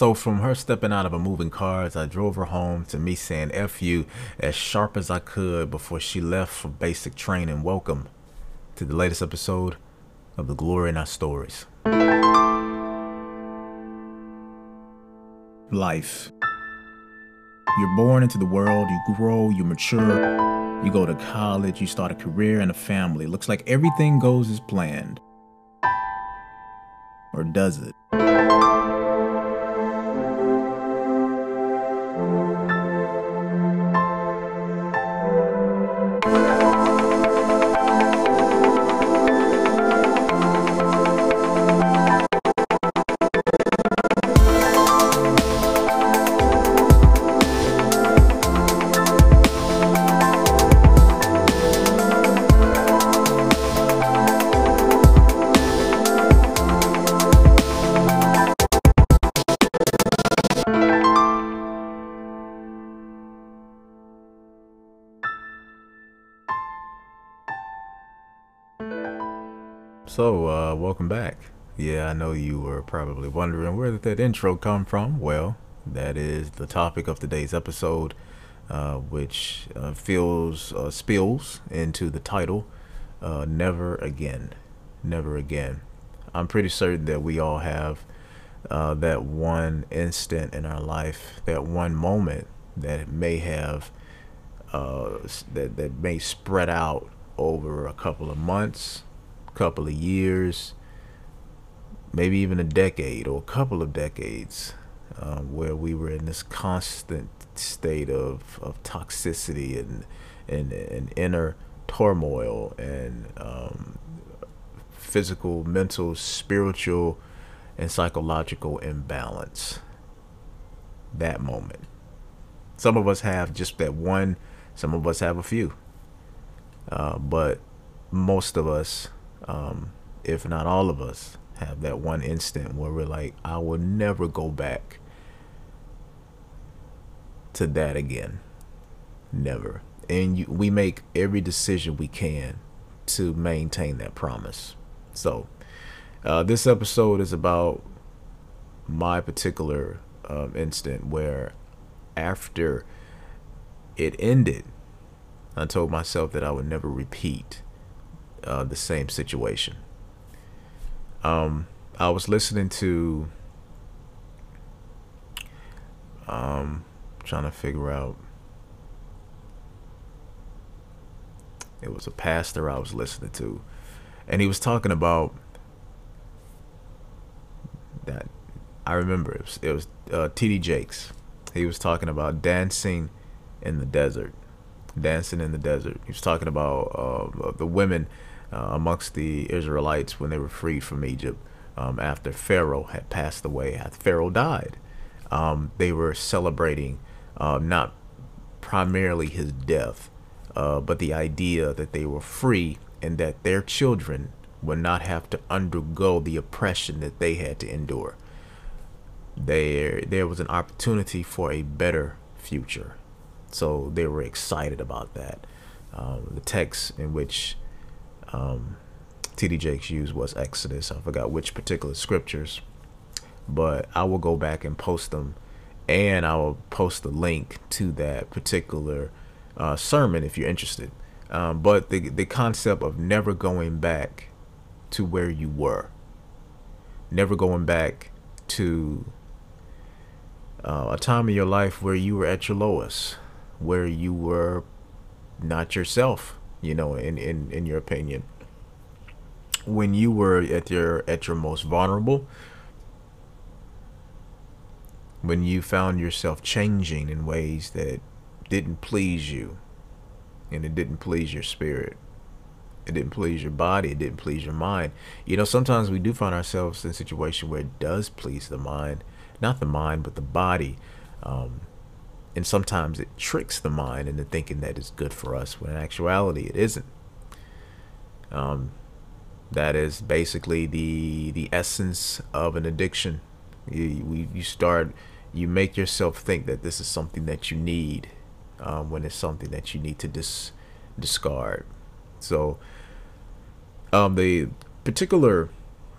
So from her stepping out of a moving car as I drove her home to me saying F you as sharp as I could before she left for basic training, welcome to the latest episode of The Glory in Our Stories. Life. You're born into the world, you grow, you mature, you go to college, you start a career and a family. Looks like everything goes as planned. Or does it? I know you were probably wondering where did that intro come from. Well, that is the topic of today's episode, uh, which uh, feels uh, spills into the title, uh, "Never Again." Never again. I'm pretty certain that we all have uh, that one instant in our life, that one moment that may have that that may spread out over a couple of months couple of years, maybe even a decade or a couple of decades, um, where we were in this constant state of, of toxicity and, and, and inner turmoil and um, physical, mental, spiritual, and psychological imbalance. That moment. Some of us have just that one, some of us have a few. Uh, but most of us um, if not all of us, have that one instant where we're like, I will never go back to that again. Never. And you, we make every decision we can to maintain that promise. So, uh, this episode is about my particular um, instant where after it ended, I told myself that I would never repeat uh, the same situation. Um, I was listening to, um, trying to figure out. It was a pastor I was listening to, and he was talking about that. I remember it was, it was uh, T.D. Jakes. He was talking about dancing in the desert, dancing in the desert. He was talking about uh, the women uh, amongst the Israelites when they were freed from Egypt um, after Pharaoh had passed away, after Pharaoh died. Um, they were celebrating uh, not primarily his death, uh, but the idea that they were free and that their children would not have to undergo the oppression that they had to endure. There, there was an opportunity for a better future. So they were excited about that. Um, the text in which um, T.D. Jakes used was Exodus. I forgot which particular scriptures, but I will go back and post them, and I will post the link to that particular uh, sermon if you're interested. Um, but the the concept of never going back to where you were, never going back to uh, a time in your life where you were at your lowest, where you were not yourself you know, in, in, in your opinion. When you were at your at your most vulnerable, when you found yourself changing in ways that didn't please you and it didn't please your spirit it didn't please your body it didn't please your mind you know sometimes we do find ourselves in a situation where it does please the mind not the mind but the body um, and sometimes it tricks the mind into thinking that it's good for us when in actuality it isn't. Um, that is basically the the essence of an addiction. You, you start you make yourself think that this is something that you need um, when it's something that you need to dis- discard. So um, the particular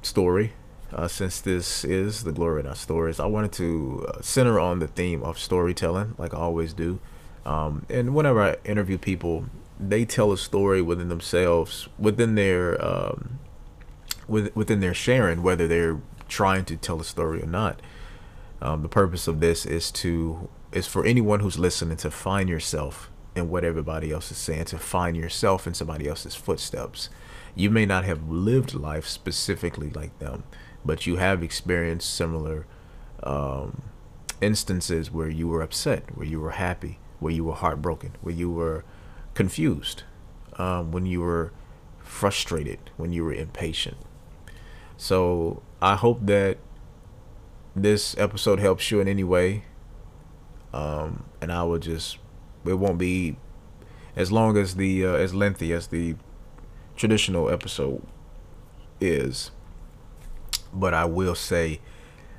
story uh, since this is the Glory in Our Stories, I wanted to uh, center on the theme of storytelling, like I always do. Um, and whenever I interview people, they tell a story within themselves, within their um, with, within their sharing, whether they're trying to tell a story or not. Um, the purpose of this is to is for anyone who's listening to find yourself in what everybody else is saying, to find yourself in somebody else's footsteps. You may not have lived life specifically like them, but you have experienced similar um, instances where you were upset, where you were happy, where you were heartbroken, where you were confused, um, when you were frustrated, when you were impatient. So I hope that this episode helps you in any way. Um, and I will just, it won't be as long as the, uh, as lengthy as the traditional episode is. But I will say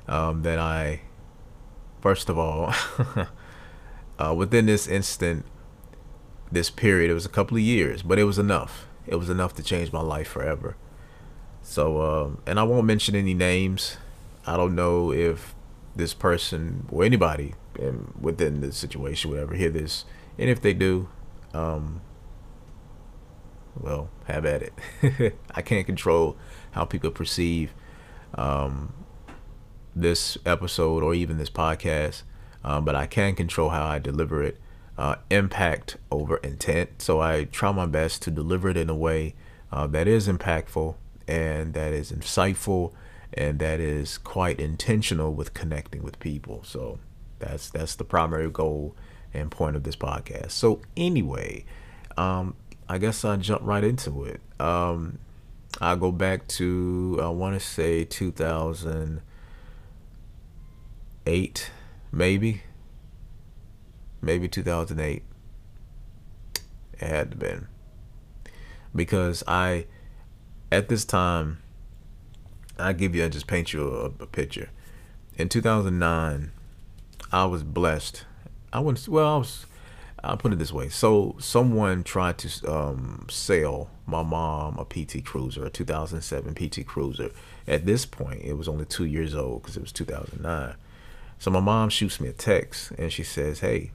um, that I, first of all, uh, within this instant, this period, it was a couple of years, but it was enough. It was enough to change my life forever. So, um, and I won't mention any names. I don't know if this person or anybody in, within the situation would ever hear this. And if they do, um, well, have at it. I can't control how people perceive um, this episode or even this podcast, um, but I can control how I deliver it. Uh, impact over intent. So I try my best to deliver it in a way uh, that is impactful and that is insightful and that is quite intentional with connecting with people. So that's that's the primary goal and point of this podcast. So anyway, um, I guess I'll jump right into it. Um, I'll go back to I want to say 2008, maybe, maybe 2008. It had to been because I at this time, I give you, I just paint you a, a picture. In 2009, I was blessed. I wouldn't, well, I was, I'll put it this way. So someone tried to um, sell my mom a PT Cruiser, a 2007 PT Cruiser. At this point, it was only two years old because it was 2009. So my mom shoots me a text and she says, "Hey,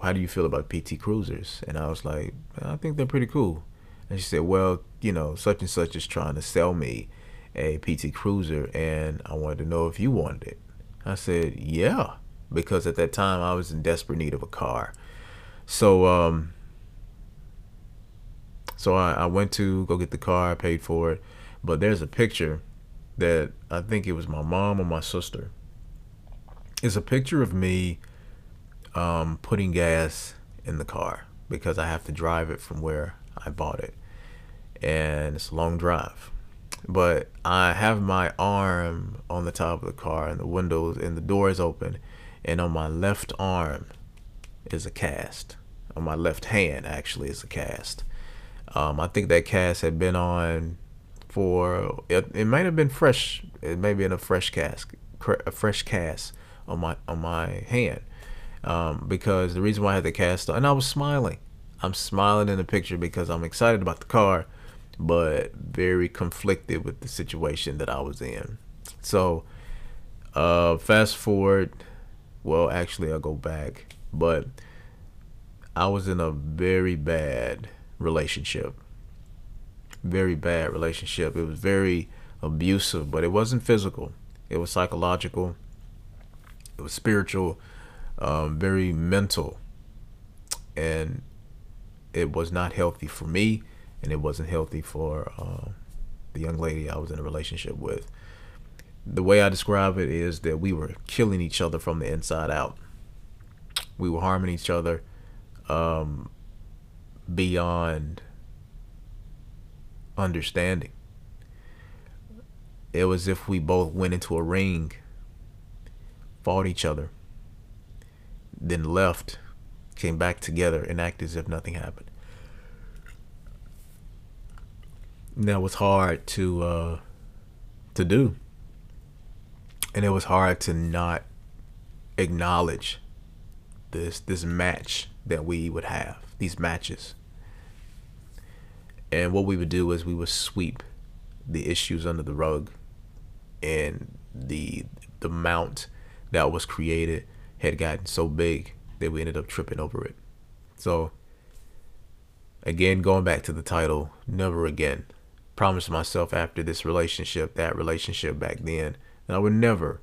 how do you feel about PT Cruisers?" And I was like, "I think they're pretty cool." And she said, Well, you know, such and such is trying to sell me a PT Cruiser and I wanted to know if you wanted it. I said, Yeah, because at that time I was in desperate need of a car. So, um, so I, I went to go get the car, I paid for it. But there's a picture that I think it was my mom or my sister. It's a picture of me um, putting gas in the car because I have to drive it from where I bought it and it's a long drive. But I have my arm on the top of the car and the windows and the door is open and on my left arm is a cast. On my left hand actually is a cast. Um, I think that cast had been on for it, it might have been fresh. It may be in a fresh cast, a fresh cast on my on my hand. Um, because the reason why I had the cast on, and I was smiling. I'm smiling in the picture because I'm excited about the car, but very conflicted with the situation that I was in. So, uh, fast forward, well, actually, I'll go back, but I was in a very bad relationship. Very bad relationship. It was very abusive, but it wasn't physical, it was psychological, it was spiritual, um, very mental. And it was not healthy for me and it wasn't healthy for uh, the young lady I was in a relationship with. The way I describe it is that we were killing each other from the inside out. We were harming each other um, beyond understanding. It was as if we both went into a ring, fought each other, then left, came back together, and acted as if nothing happened. that was hard to uh, to do, and it was hard to not acknowledge this this match that we would have these matches. And what we would do is we would sweep the issues under the rug, and the the mount that was created had gotten so big that we ended up tripping over it. So again, going back to the title, never again. Promised myself after this relationship, that relationship back then, that I would never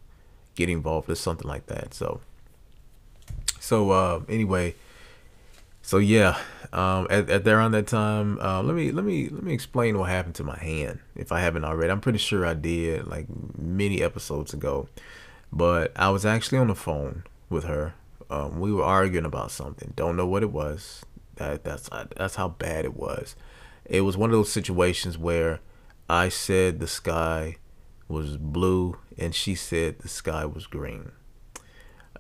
get involved with something like that. So so uh anyway, so yeah, um, at, at around that time, uh, let me let me let me explain what happened to my hand if I haven't already. I'm pretty sure I did like many episodes ago, but I was actually on the phone with her. Um, we were arguing about something. Don't know what it was. That that's that's how bad it was. It was one of those situations where I said the sky was blue and she said the sky was green.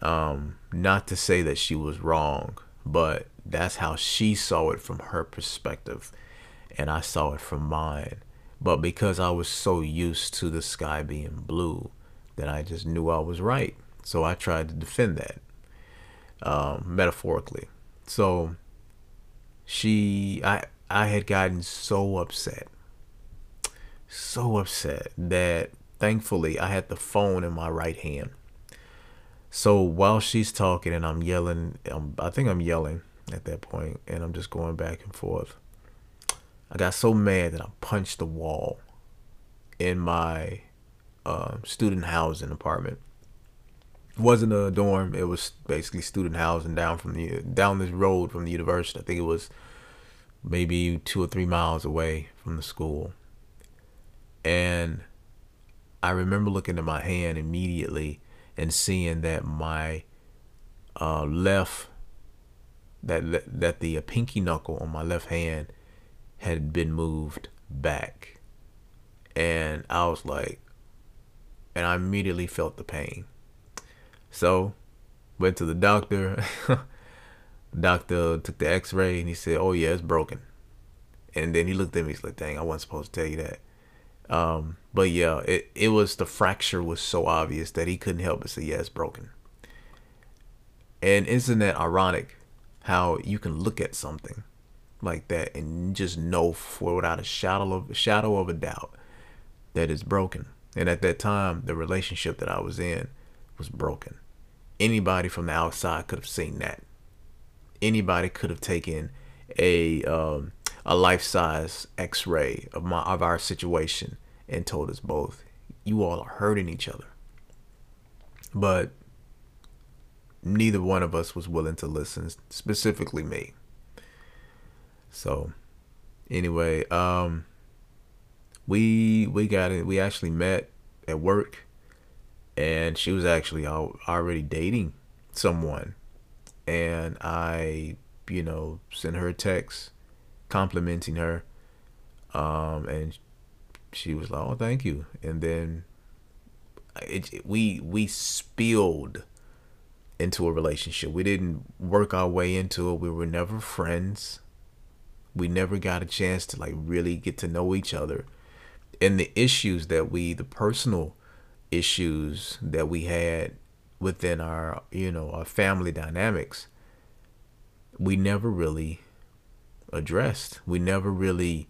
Um, not to say that she was wrong, but that's how she saw it from her perspective and I saw it from mine. But because I was so used to the sky being blue, that I just knew I was right. So I tried to defend that um, metaphorically. So she, I, I had gotten so upset, so upset that thankfully I had the phone in my right hand. So while she's talking and I'm yelling, um, I think I'm yelling at that point, and I'm just going back and forth. I got so mad that I punched the wall in my uh, student housing apartment. It wasn't a dorm; it was basically student housing down from the down this road from the university. I think it was maybe two or three miles away from the school, and I remember looking at my hand immediately and seeing that my uh, left that that the pinky knuckle on my left hand had been moved back. And I was like and I immediately felt the pain. So went to the doctor. Doctor took the x-ray and he said oh yeah it's broken. And then he looked at me he's like dang I wasn't supposed to tell you that um, but yeah it, it was the fracture was so obvious that he couldn't help but say yeah it's broken and isn't that ironic how you can look at something like that and just know for without a shadow of a shadow of a doubt that it's broken. And at that time, the relationship that I was in was broken. Anybody from the outside could have seen that. Anybody could have taken a um, a life size X ray of my of our situation and told us both, you all are hurting each other. But neither one of us was willing to listen, specifically me. So, anyway, um, we we got it. We actually met at work, and she was actually already dating someone, and I, you know, sent her a text complimenting her, um, and she was like, "Oh, thank you," and then it, it we we spilled into a relationship. We didn't work our way into it. We were never friends. We never got a chance to like really get to know each other. And the issues that we, the personal issues that we had within our, you know, our family dynamics, we never really addressed. We never really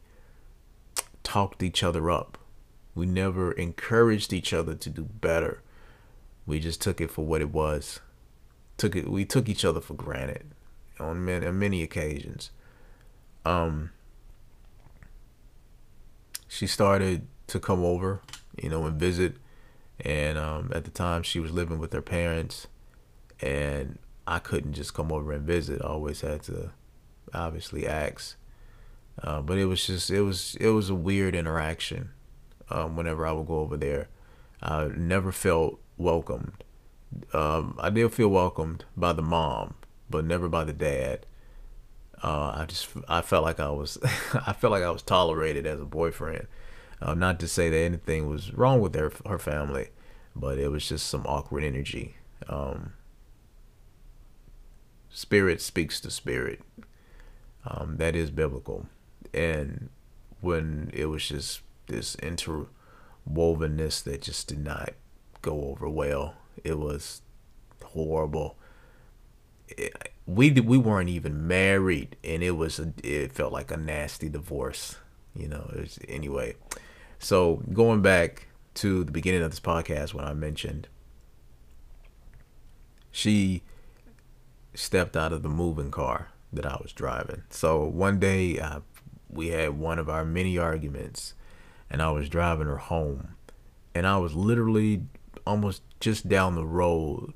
talked each other up. We never encouraged each other to do better. We just took it for what it was took it we took each other for granted on many, on many occasions. Um, she started to come over, you know, and visit. And um, at the time, she was living with her parents, and I couldn't just come over and visit. I always had to, obviously, ask. Uh, but it was just it was it was a weird interaction. Um, whenever I would go over there, I never felt welcomed um, I did feel welcomed by the mom, but never by the dad. Uh, I just I felt like I was I felt like I was tolerated as a boyfriend. Uh, not to say that anything was wrong with their her family, but it was just some awkward energy. Um, spirit speaks to spirit. Um, that is biblical, and when it was just this interwovenness that just did not go over well it was horrible. It, we we weren't even married, and it was a, it felt like a nasty divorce. You know. Was, anyway, so going back to the beginning of this podcast when I mentioned she stepped out of the moving car that I was driving. So one day I, we had one of our many arguments and I was driving her home and I was literally almost just down the road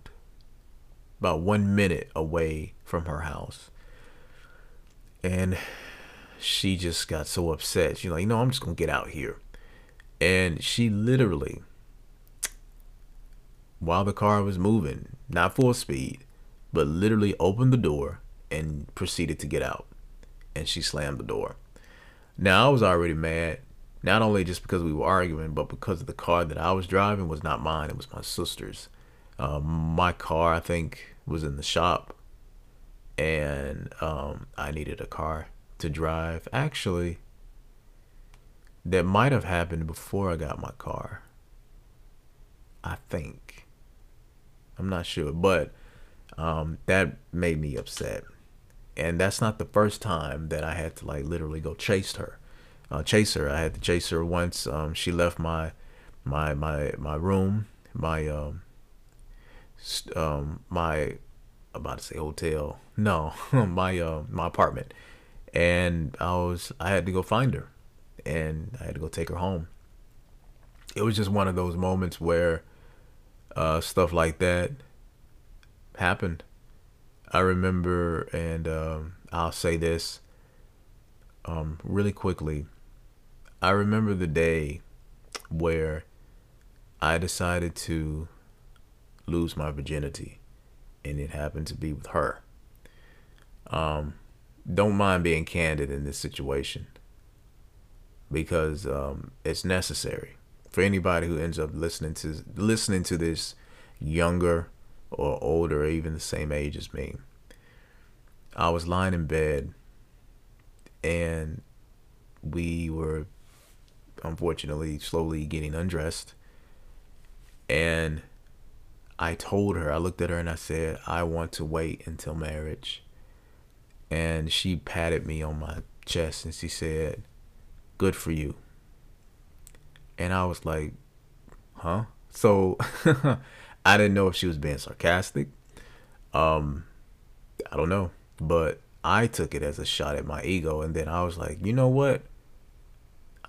about one minute away from her house. And she just got so upset. She's like, you know, I'm just gonna get out here. And she literally, while the car was moving, not full speed, but literally opened the door and proceeded to get out. And she slammed the door. Now I was already mad, not only just because we were arguing, but because of the car that I was driving was not mine, it was my sister's. Um, my car, I think, was in the shop, and um, I needed a car to drive. Actually, that might have happened before I got my car. I think. I'm not sure, but um, that made me upset. And that's not the first time that I had to like literally go chase her. Uh, chase her. I had to chase her once. Um, she left my my my my room, my um, um my about to say hotel. No, my uh, my apartment and I was I had to go find her, and I had to go take her home. It was just one of those moments where uh, stuff like that happened. I remember, and um, I'll say this um, really quickly. I remember the day where I decided to lose my virginity, and it happened to be with her. Um, don't mind being candid in this situation because um, it's necessary for anybody who ends up listening to listening to this younger or older or even the same age as me. I was lying in bed and we were unfortunately slowly getting undressed and I told her I looked at her and I said I want to wait until marriage and she patted me on my chest and she said, "Good for you." And I was like, "Huh?" So I didn't know if she was being sarcastic. Um, I don't know, but I took it as a shot at my ego, and then I was like, "You know what?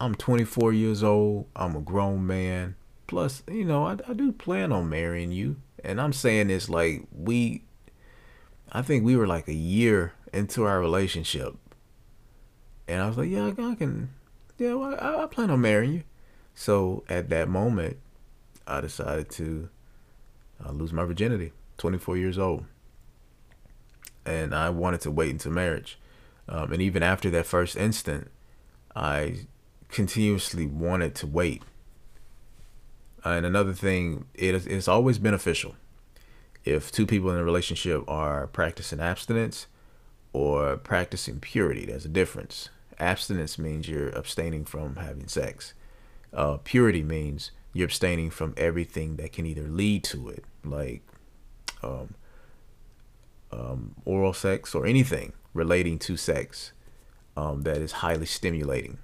I'm 24 years old. I'm a grown man. Plus, you know, I, I do plan on marrying you." And I'm saying this like we I think we were like a year into our relationship. And I was like, yeah, I can, yeah, well, I, I plan on marrying you. So at that moment, I decided to uh, lose my virginity, 24 years old. And I wanted to wait until marriage. Um, and even after that first instant, I continuously wanted to wait. And another thing, it is, it's always beneficial if two people in a relationship are practicing abstinence or practicing purity. There's a difference. Abstinence means you're abstaining from having sex. Uh, purity means you're abstaining from everything that can either lead to it, like um, um, oral sex or anything relating to sex um, that is highly stimulating.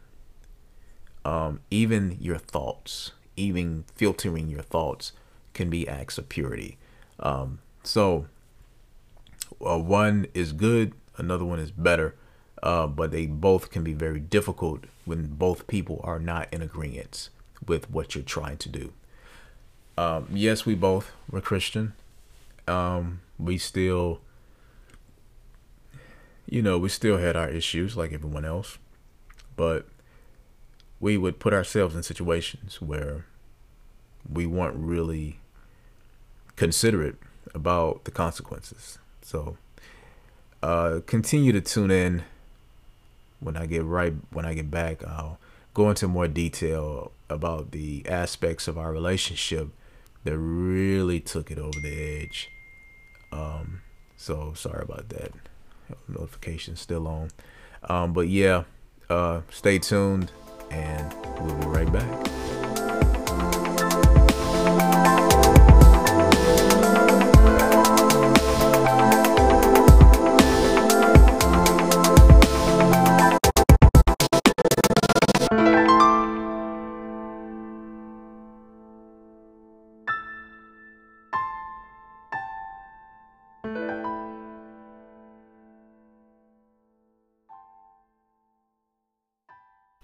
Um, even your thoughts, even filtering your thoughts, can be acts of purity. Um, so, uh, one is good another one is better. Uh, but they both can be very difficult when both people are not in agreement with what you're trying to do. Um, yes, we both were Christian. Um, we still, you know, we still had our issues like everyone else, but we would put ourselves in situations where we weren't really considerate about the consequences. So uh, continue to tune in when I get right when I get back. I'll go into more detail about the aspects of our relationship that really took it over the edge. Um, so sorry about that. Notification still on. Um, but yeah, uh, stay tuned and we'll be right back.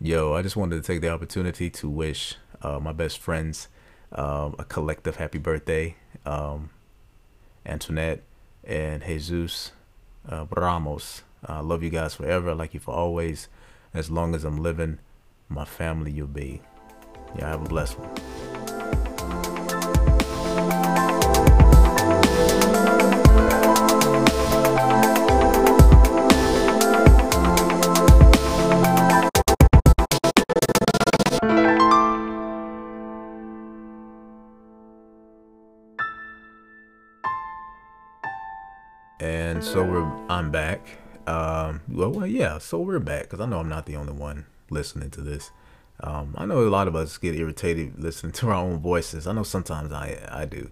Yo, I just wanted to take the opportunity to wish uh, my best friends um, a collective happy birthday. Um, Antoinette and Jesus uh, Ramos. I love you guys forever. I like you for always. As long as I'm living, my family you'll be. Yeah, have a blessed one. I'm back. Um, well, well, yeah. So we're back because I know I'm not the only one listening to this. Um, I know a lot of us get irritated listening to our own voices. I know sometimes I I do,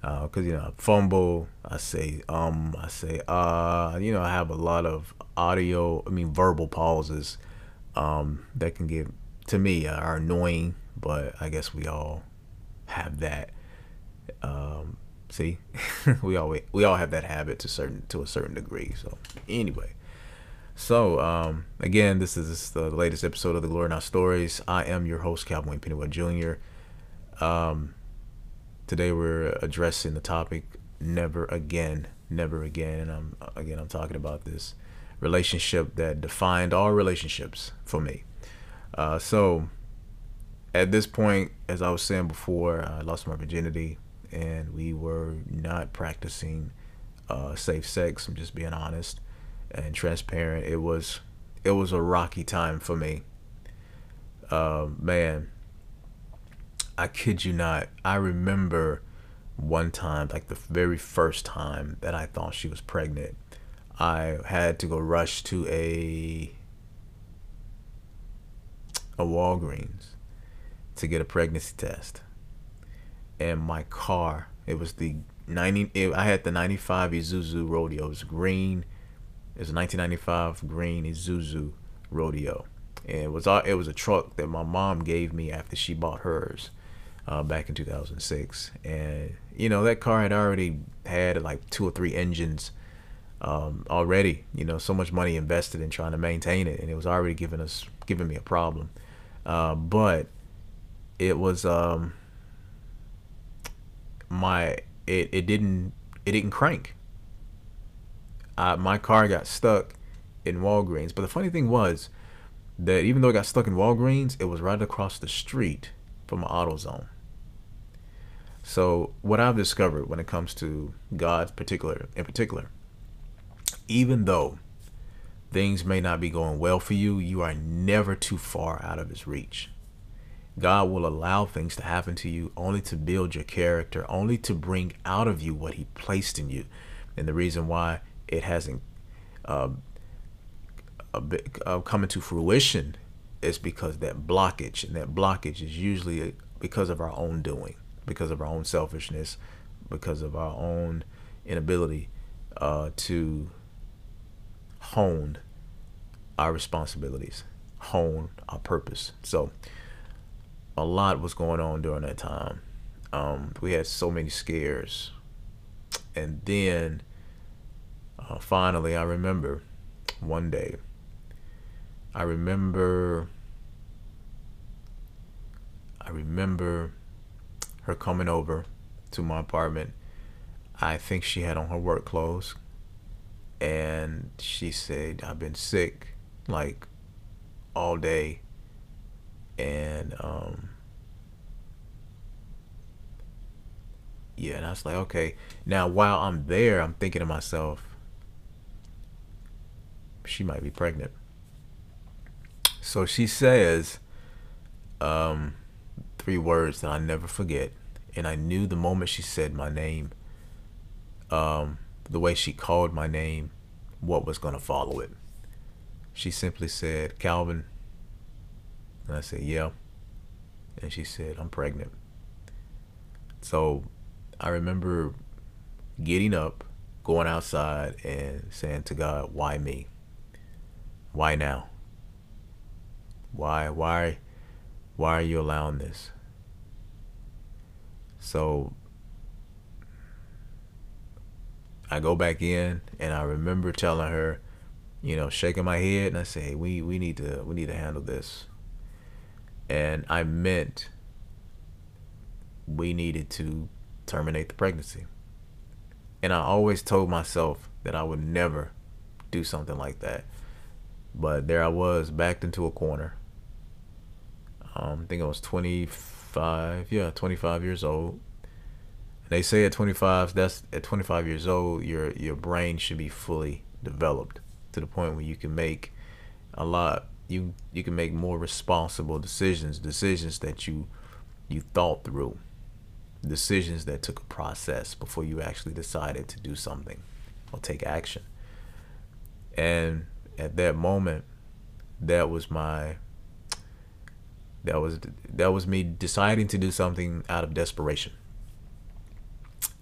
because uh, you know I fumble. I say um. I say uh. You know I have a lot of audio. I mean verbal pauses, um, that can get to me uh, are annoying. But I guess we all have that. Um, see, we all we all have that habit to certain to a certain degree. So anyway. So, um, again, this is the latest episode of the Glory in Our Stories. I am your host, Calvin Pennywood Jr. Um, today we're addressing the topic "Never Again, Never Again," and I'm again I'm talking about this relationship that defined all relationships for me. Uh, so, at this point, as I was saying before, I lost my virginity, and we were not practicing uh, safe sex. I'm just being honest and transparent. It was it was a rocky time for me. Uh, man, I kid you not. I remember one time, like the very first time that I thought she was pregnant. I had to go rush to a a Walgreens to get a pregnancy test, and my car. It was the ninety. It, I had the ninety five Isuzu Rodeo. It was green it was a 1995 green Isuzu Rodeo. And it was it was a truck that my mom gave me after she bought hers uh, back in 2006. And you know that car had already had like two or three engines um, already. You know, so much money invested in trying to maintain it, and it was already giving us giving me a problem. Uh, but it was um, my it, it didn't it didn't crank uh, my car got stuck in Walgreens. But the funny thing was that even though it got stuck in Walgreens, it was right across the street from an AutoZone. So what I've discovered when it comes to God's particular in particular, even though things may not be going well for you, you are never too far out of his reach. God will allow things to happen to you only to build your character, only to bring out of you what he placed in you. And the reason why it hasn't uh, bit, uh, come into fruition is because that blockage, and that blockage is usually because of our own doing, because of our own selfishness, because of our own inability uh, to hone our responsibilities, hone our purpose. So, a lot was going on during that time. Um, we had so many scares, and then uh, finally, I remember one day. I remember. I remember her coming over to my apartment. I think she had on her work clothes. And she said, I've been sick like all day. And, um, yeah, and I was like, okay. Now, while I'm there, I'm thinking to myself, she might be pregnant. So she says um, three words that I never forget. And I knew the moment she said my name, um, the way she called my name, what was going to follow it. She simply said, Calvin. And I said, yeah. And she said, I'm pregnant. So I remember getting up, going outside, and saying to God, why me? Why now? Why why why are you allowing this? So I go back in and I remember telling her, you know, shaking my head and I say, hey, we, we need to we need to handle this. And I meant we needed to terminate the pregnancy. And I always told myself that I would never do something like that. But there I was, backed into a corner. Um, I think I was 25, yeah, 25 years old. They say at 25, that's at 25 years old, your your brain should be fully developed to the point where you can make a lot. You you can make more responsible decisions, decisions that you you thought through, decisions that took a process before you actually decided to do something or take action. And at that moment, that was my that was that was me deciding to do something out of desperation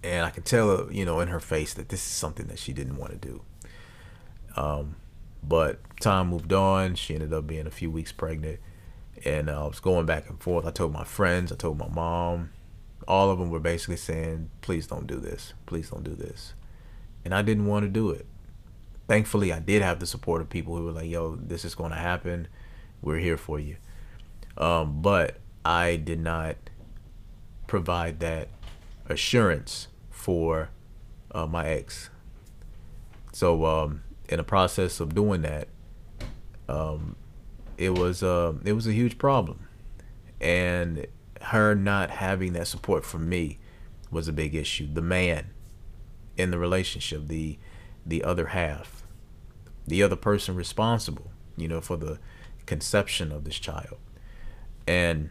and I could tell, you know, in her face that this is something that she didn't want to do. Um, but time moved on. She ended up being a few weeks pregnant, and uh, I was going back and forth. I told my friends, I told my mom, all of them were basically saying, "Please don't do this. Please don't do this," and I didn't want to do it. Thankfully, I did have the support of people who were like, "Yo, this is going to happen. We're here for you." Um, but I did not provide that assurance for uh, my ex. So um, in the process of doing that, um, it was uh, it was a huge problem, and her not having that support from me was a big issue. The man in the relationship, the the other half, the other person responsible, you know, for the conception of this child, and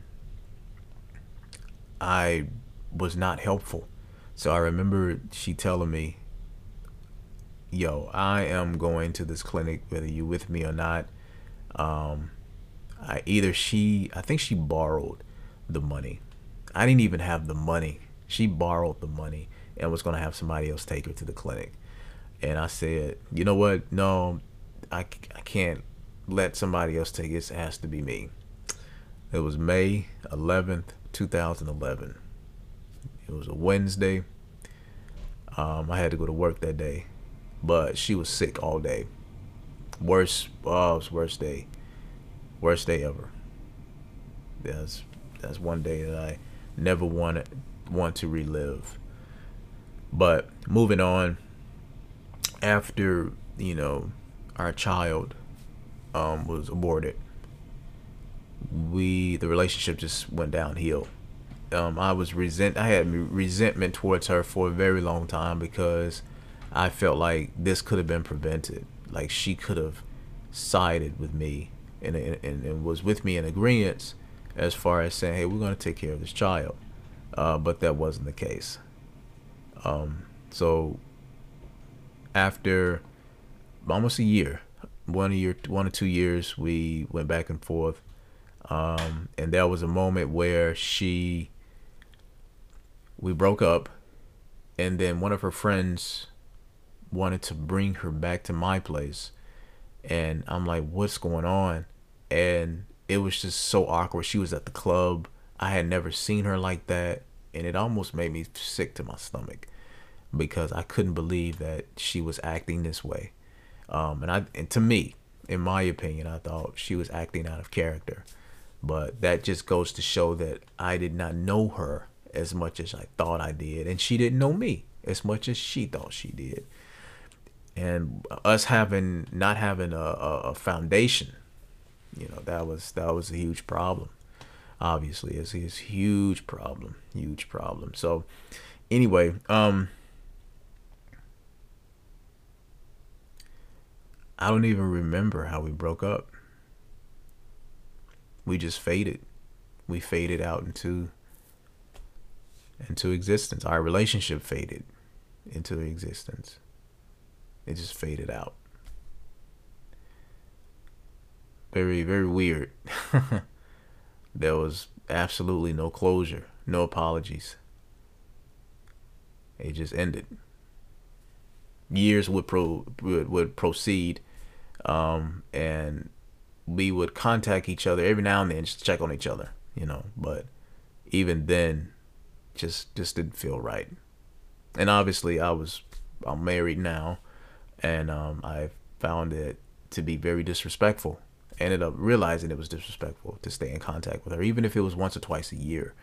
I was not helpful. So I remember she telling me, yo, I am going to this clinic, whether you with me or not. Um, I either she, I think she borrowed the money. I didn't even have the money. She borrowed the money and was going to have somebody else take her to the clinic. And I said, you know what? No, I, I can't let somebody else take it. It has to be me. It was May 11th, 2011. It was a Wednesday. Um, I had to go to work that day, but she was sick all day. Worst, oh, it was worst day, worst day ever. That's that's one day that I never want want to relive. But moving on, after you know our child um, was aborted, we the relationship just went downhill um, I was resent. I had resentment towards her for a very long time because I felt like this could have been prevented. Like she could have sided with me and, and, and was with me in agreement as far as saying, "Hey, we're going to take care of this child," uh, but that wasn't the case. Um, so after almost a year, one year, one or two years, we went back and forth. Um, and there was a moment where she we broke up and then one of her friends wanted to bring her back to my place. And I'm like what's going on? And it was just so awkward. She was at the club. I had never seen her like that. And it almost made me sick to my stomach because I couldn't believe that she was acting this way. Um, and I and to me in my opinion I thought she was acting out of character. But that just goes to show that I did not know her as much as I thought I did, and she didn't know me as much as she thought she did. And us having not having a, a, a foundation, you know, that was that was a huge problem. Obviously, it's a huge problem, huge problem. So, anyway, um, I don't even remember how we broke up. We just faded. We faded out into into existence. Our relationship faded into existence. It just faded out. Very, very weird. there was absolutely no closure, no apologies. It just ended. Years would pro would, would proceed, um, and we would contact each other every now and then just check on each other, you know. But even then, just just didn't feel right. And obviously, I was I'm married now, and um, I found it to be very disrespectful. I ended up realizing it was disrespectful to stay in contact with her, even if it was once or twice a year,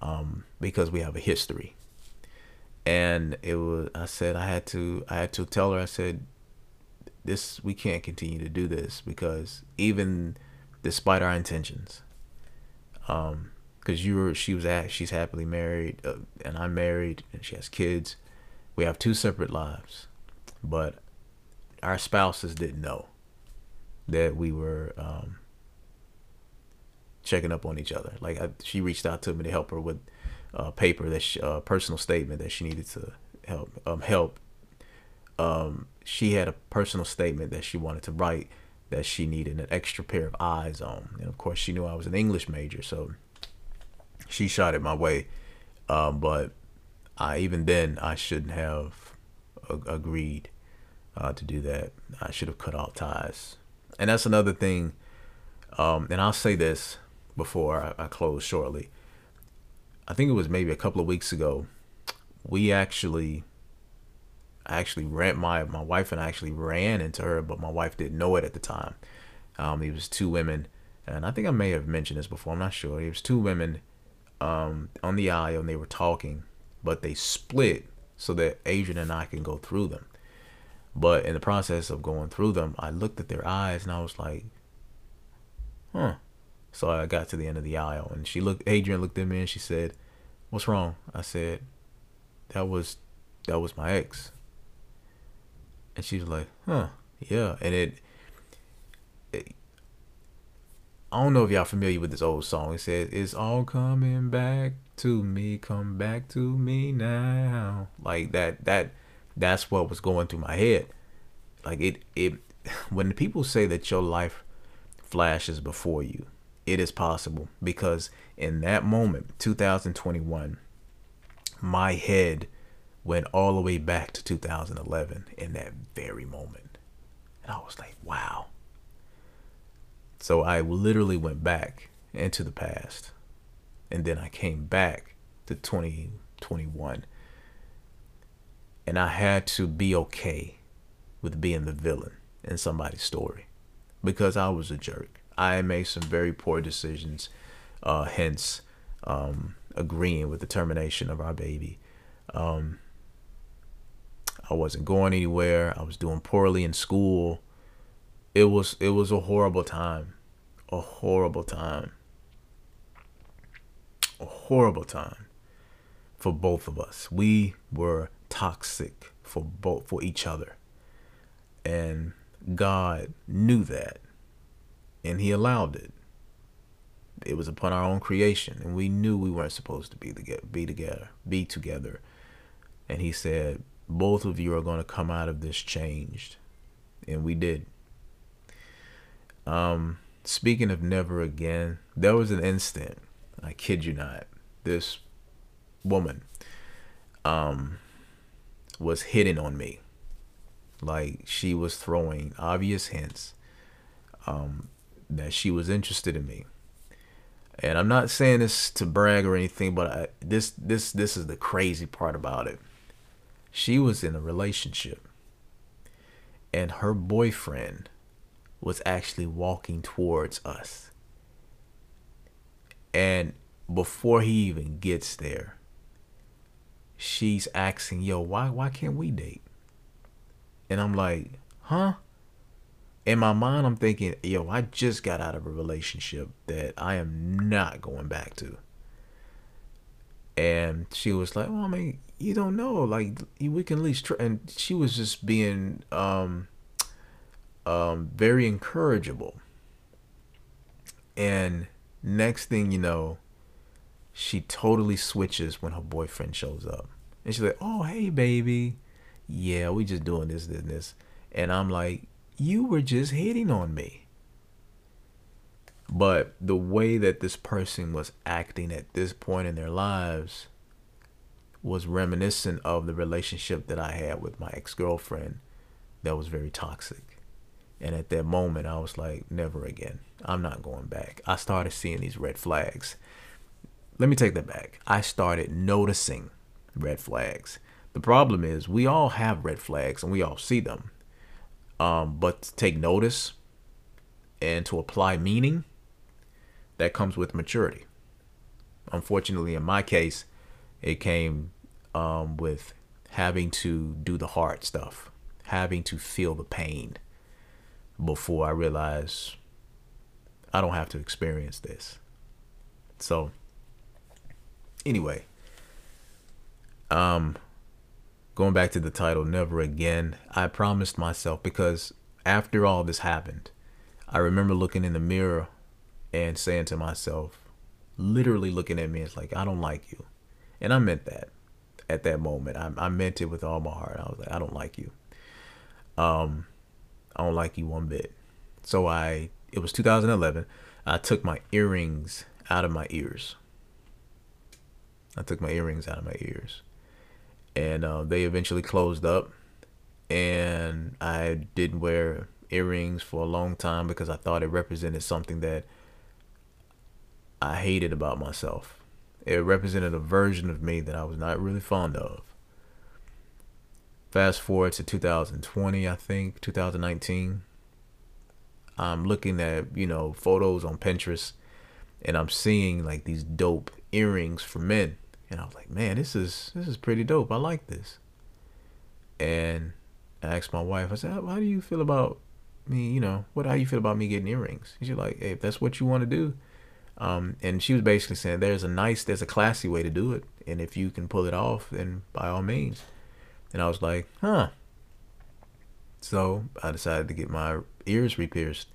um, because we have a history. And it was. I said I had to. I had to tell her. I said, "This we can't continue to do this because even despite our intentions, um, because you were she was at she's happily married uh, and I'm married and she has kids. We have two separate lives, but our spouses didn't know that we were um, checking up on each other. Like I, she reached out to me to help her with a paper that she, uh, personal statement that she needed to help um, help. Um, she had a personal statement that she wanted to write that she needed an extra pair of eyes on, and of course she knew I was an English major, so she shot it my way. Um, but I even then I shouldn't have a- agreed uh, to do that. I should have cut off ties. And that's another thing. Um, and I'll say this before I, I close shortly. I think it was maybe a couple of weeks ago. We actually, I actually ran my my wife and I actually ran into her, but my wife didn't know it at the time. Um, it was two women, and I think I may have mentioned this before. I'm not sure. It was two women um, on the aisle and they were talking, but they split so that Adrian and I can go through them. But in the process of going through them, I looked at their eyes and I was like, huh. So I got to the end of the aisle and she looked, Adrian looked at me and she said, what's wrong? I said, that was, that was my ex. And she was like, huh, yeah. And it, it I don't know if y'all familiar with this old song. It says, "It's all coming back to me, come back to me now." Like that. That that's what was going through my head. Like it. It when people say that your life flashes before you, it is possible because in that moment, 2021, my head went all the way back to 2011 in that very moment, and I was like, "Wow." So I literally went back into the past. And then I came back to 2021. And I had to be okay with being the villain in somebody's story because I was a jerk. I made some very poor decisions, uh, hence um, agreeing with the termination of our baby. Um, I wasn't going anywhere. I was doing poorly in school. It was it was a horrible time a horrible time. A horrible time for both of us. We were toxic for both for each other. And God knew that. And he allowed it. It was upon our own creation and we knew we weren't supposed to be together, be together, be together. And he said, both of you are going to come out of this changed. And we did. Um Speaking of never again, there was an instant, I kid you not, this woman um was hitting on me. Like she was throwing obvious hints um that she was interested in me. And I'm not saying this to brag or anything, but I, this this this is the crazy part about it. She was in a relationship and her boyfriend was actually walking towards us. And before he even gets there, she's asking, "Yo, why why can't we date?" And I'm like, "Huh?" In my mind, I'm thinking, "Yo, I just got out of a relationship that I am not going back to." And she was like, "Well, I mean, you don't know. Like, we can at least try." And she was just being um um, very encourageable. And next thing you know, she totally switches when her boyfriend shows up. And she's like, oh, hey, baby. Yeah, we just doing this, this, this. And I'm like, you were just hitting on me. But the way that this person was acting at this point in their lives was reminiscent of the relationship that I had with my ex girlfriend that was very toxic. And at that moment, I was like, never again. I'm not going back. I started seeing these red flags. Let me take that back. I started noticing red flags. The problem is we all have red flags and we all see them. Um, but to take notice and to apply meaning, that comes with maturity. Unfortunately, in my case, it came um, with having to do the hard stuff, having to feel the pain before I realized I don't have to experience this. So, anyway, um, going back to the title, Never Again, I promised myself because after all this happened, I remember looking in the mirror and saying to myself, literally looking at me, it's like, I don't like you. And I meant that at that moment. I, I meant it with all my heart. I was like, I don't like you. Um, I don't like you one bit. So I, it was 2011. I took my earrings out of my ears. I took my earrings out of my ears, and uh, they eventually closed up. And I didn't wear earrings for a long time because I thought it represented something that I hated about myself. It represented a version of me that I was not really fond of. Fast forward to 2020, I think, 2019. I'm looking at, you know, photos on Pinterest and I'm seeing like these dope earrings for men. And I was like, man, this is this is pretty dope. I like this. And I asked my wife, I said, how, do you feel about me, you know, what how you feel about me getting earrings? She's like, hey, if that's what you want to do, um, and she was basically saying there's a nice, there's a classy way to do it, and if you can pull it off, then by all means. And I was like, huh. So I decided to get my ears re-pierced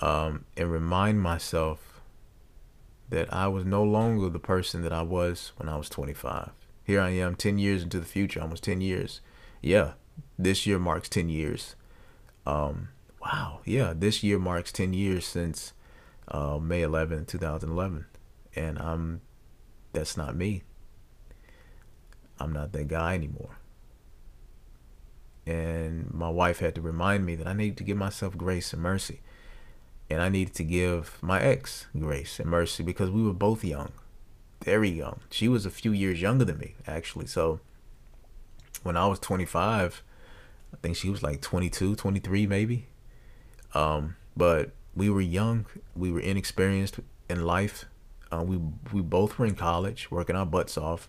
um, and remind myself that I was no longer the person that I was when I was 25. Here I am, 10 years into the future, almost 10 years. Yeah, this year marks 10 years. Um, wow, yeah, this year marks 10 years since uh, May 11, 2011. And I'm, that's not me. I'm not that guy anymore. And my wife had to remind me that I need to give myself grace and mercy. And I needed to give my ex grace and mercy because we were both young, very young. She was a few years younger than me, actually. So when I was 25, I think she was like 22, 23 maybe. Um, but we were young, we were inexperienced in life. Uh, we we both were in college, working our butts off.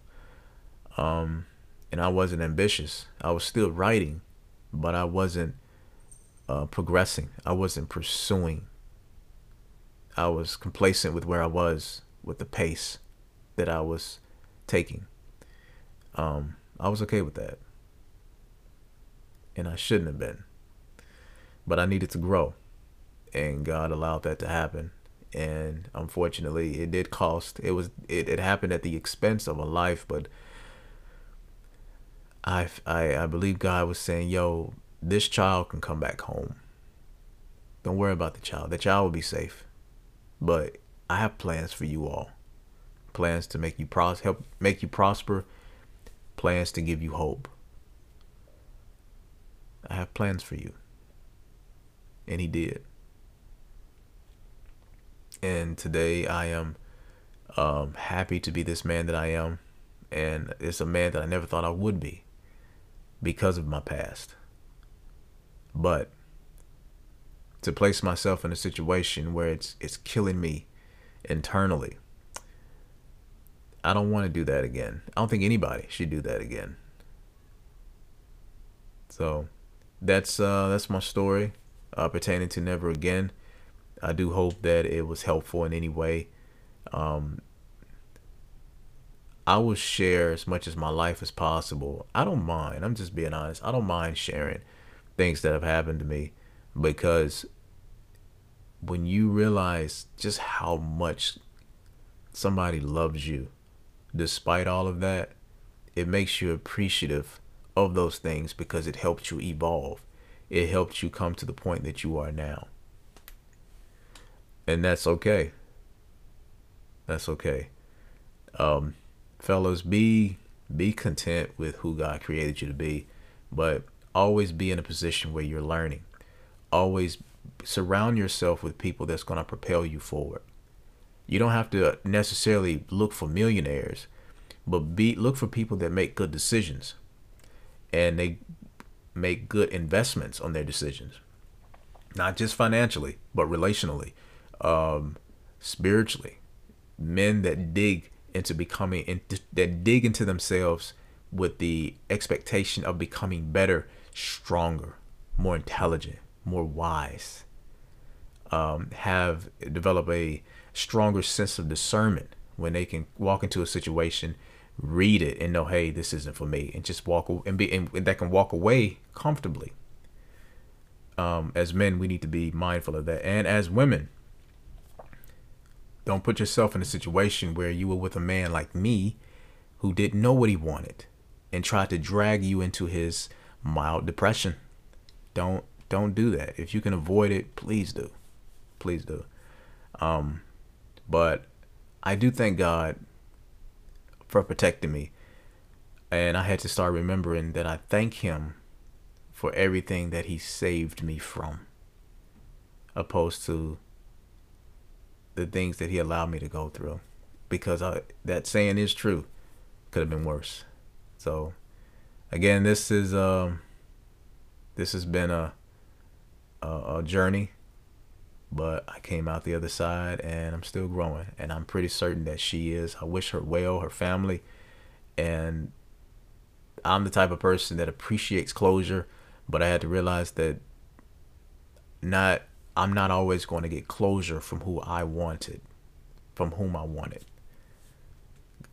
Um, and I wasn't ambitious. I was still writing, but I wasn't uh, progressing. I wasn't pursuing. I was complacent with where I was, with the pace that I was taking. Um, I was okay with that, and I shouldn't have been. But I needed to grow and God allowed that to happen. And unfortunately, it did cost. It was it, it happened at the expense of a life, but I, I I believe God was saying, "Yo, this child can come back home. Don't worry about the child. The child will be safe, but I have plans for you all. Plans to make you pros help make you prosper. Plans to give you hope. I have plans for you." And he did and today I am um, happy to be this man that I am, and it's a man that I never thought I would be because of my past. But to place myself in a situation where it's it's killing me internally, I don't want to do that again. I don't think anybody should do that again. So that's uh, that's my story uh, pertaining to never again. I do hope that it was helpful in any way. Um, I will share as much as my life as possible. I don't mind. I'm just being honest. I don't mind sharing things that have happened to me because when you realize just how much somebody loves you despite all of that, it makes you appreciative of those things because it helped you evolve. It helped you come to the point that you are now and that's okay. That's okay. Um, fellas, be be content with who God created you to be, but always be in a position where you're learning. Always surround yourself with people that's going to propel you forward. You don't have to necessarily look for millionaires, but be look for people that make good decisions. and they make good investments on their decisions, not just financially, but relationally, um, spiritually. Men that dig into becoming, that dig into themselves with the expectation of becoming better, stronger, more intelligent, more wise, um, have develop a stronger sense of discernment when they can walk into a situation, read it, and know, hey, this isn't for me, and just walk and be and that can walk away comfortably. Um, as men, we need to be mindful of that, and as women, don't put yourself in a situation where you were with a man like me, who didn't know what he wanted, and tried to drag you into his mild depression. Don't don't do that. If you can avoid it, please do. Please do. Um, but I do thank God for protecting me. And I had to start remembering that I thank Him for everything that He saved me from, opposed to the things that He allowed me to go through. Because I, that saying is true. Could have been worse. So, again, this is um, this has been a, a, a journey but I came out the other side and I'm still growing and I'm pretty certain that she is. I wish her well, her family, and I'm the type of person that appreciates closure, but I had to realize that not I'm not always going to get closure from who I wanted, from whom I wanted.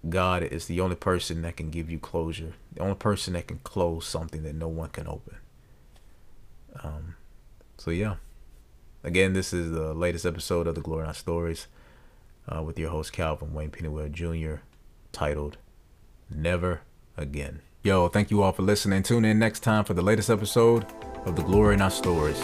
God is the only person that can give you closure, the only person that can close something that no one can open. Um, so yeah. Again, this is the latest episode of the Glory in Our Stories uh, with your host Calvin Wayne Pennywell Jr. titled Never Again. Yo, thank you all for listening. Tune in next time for the latest episode of the Glory in Our Stories.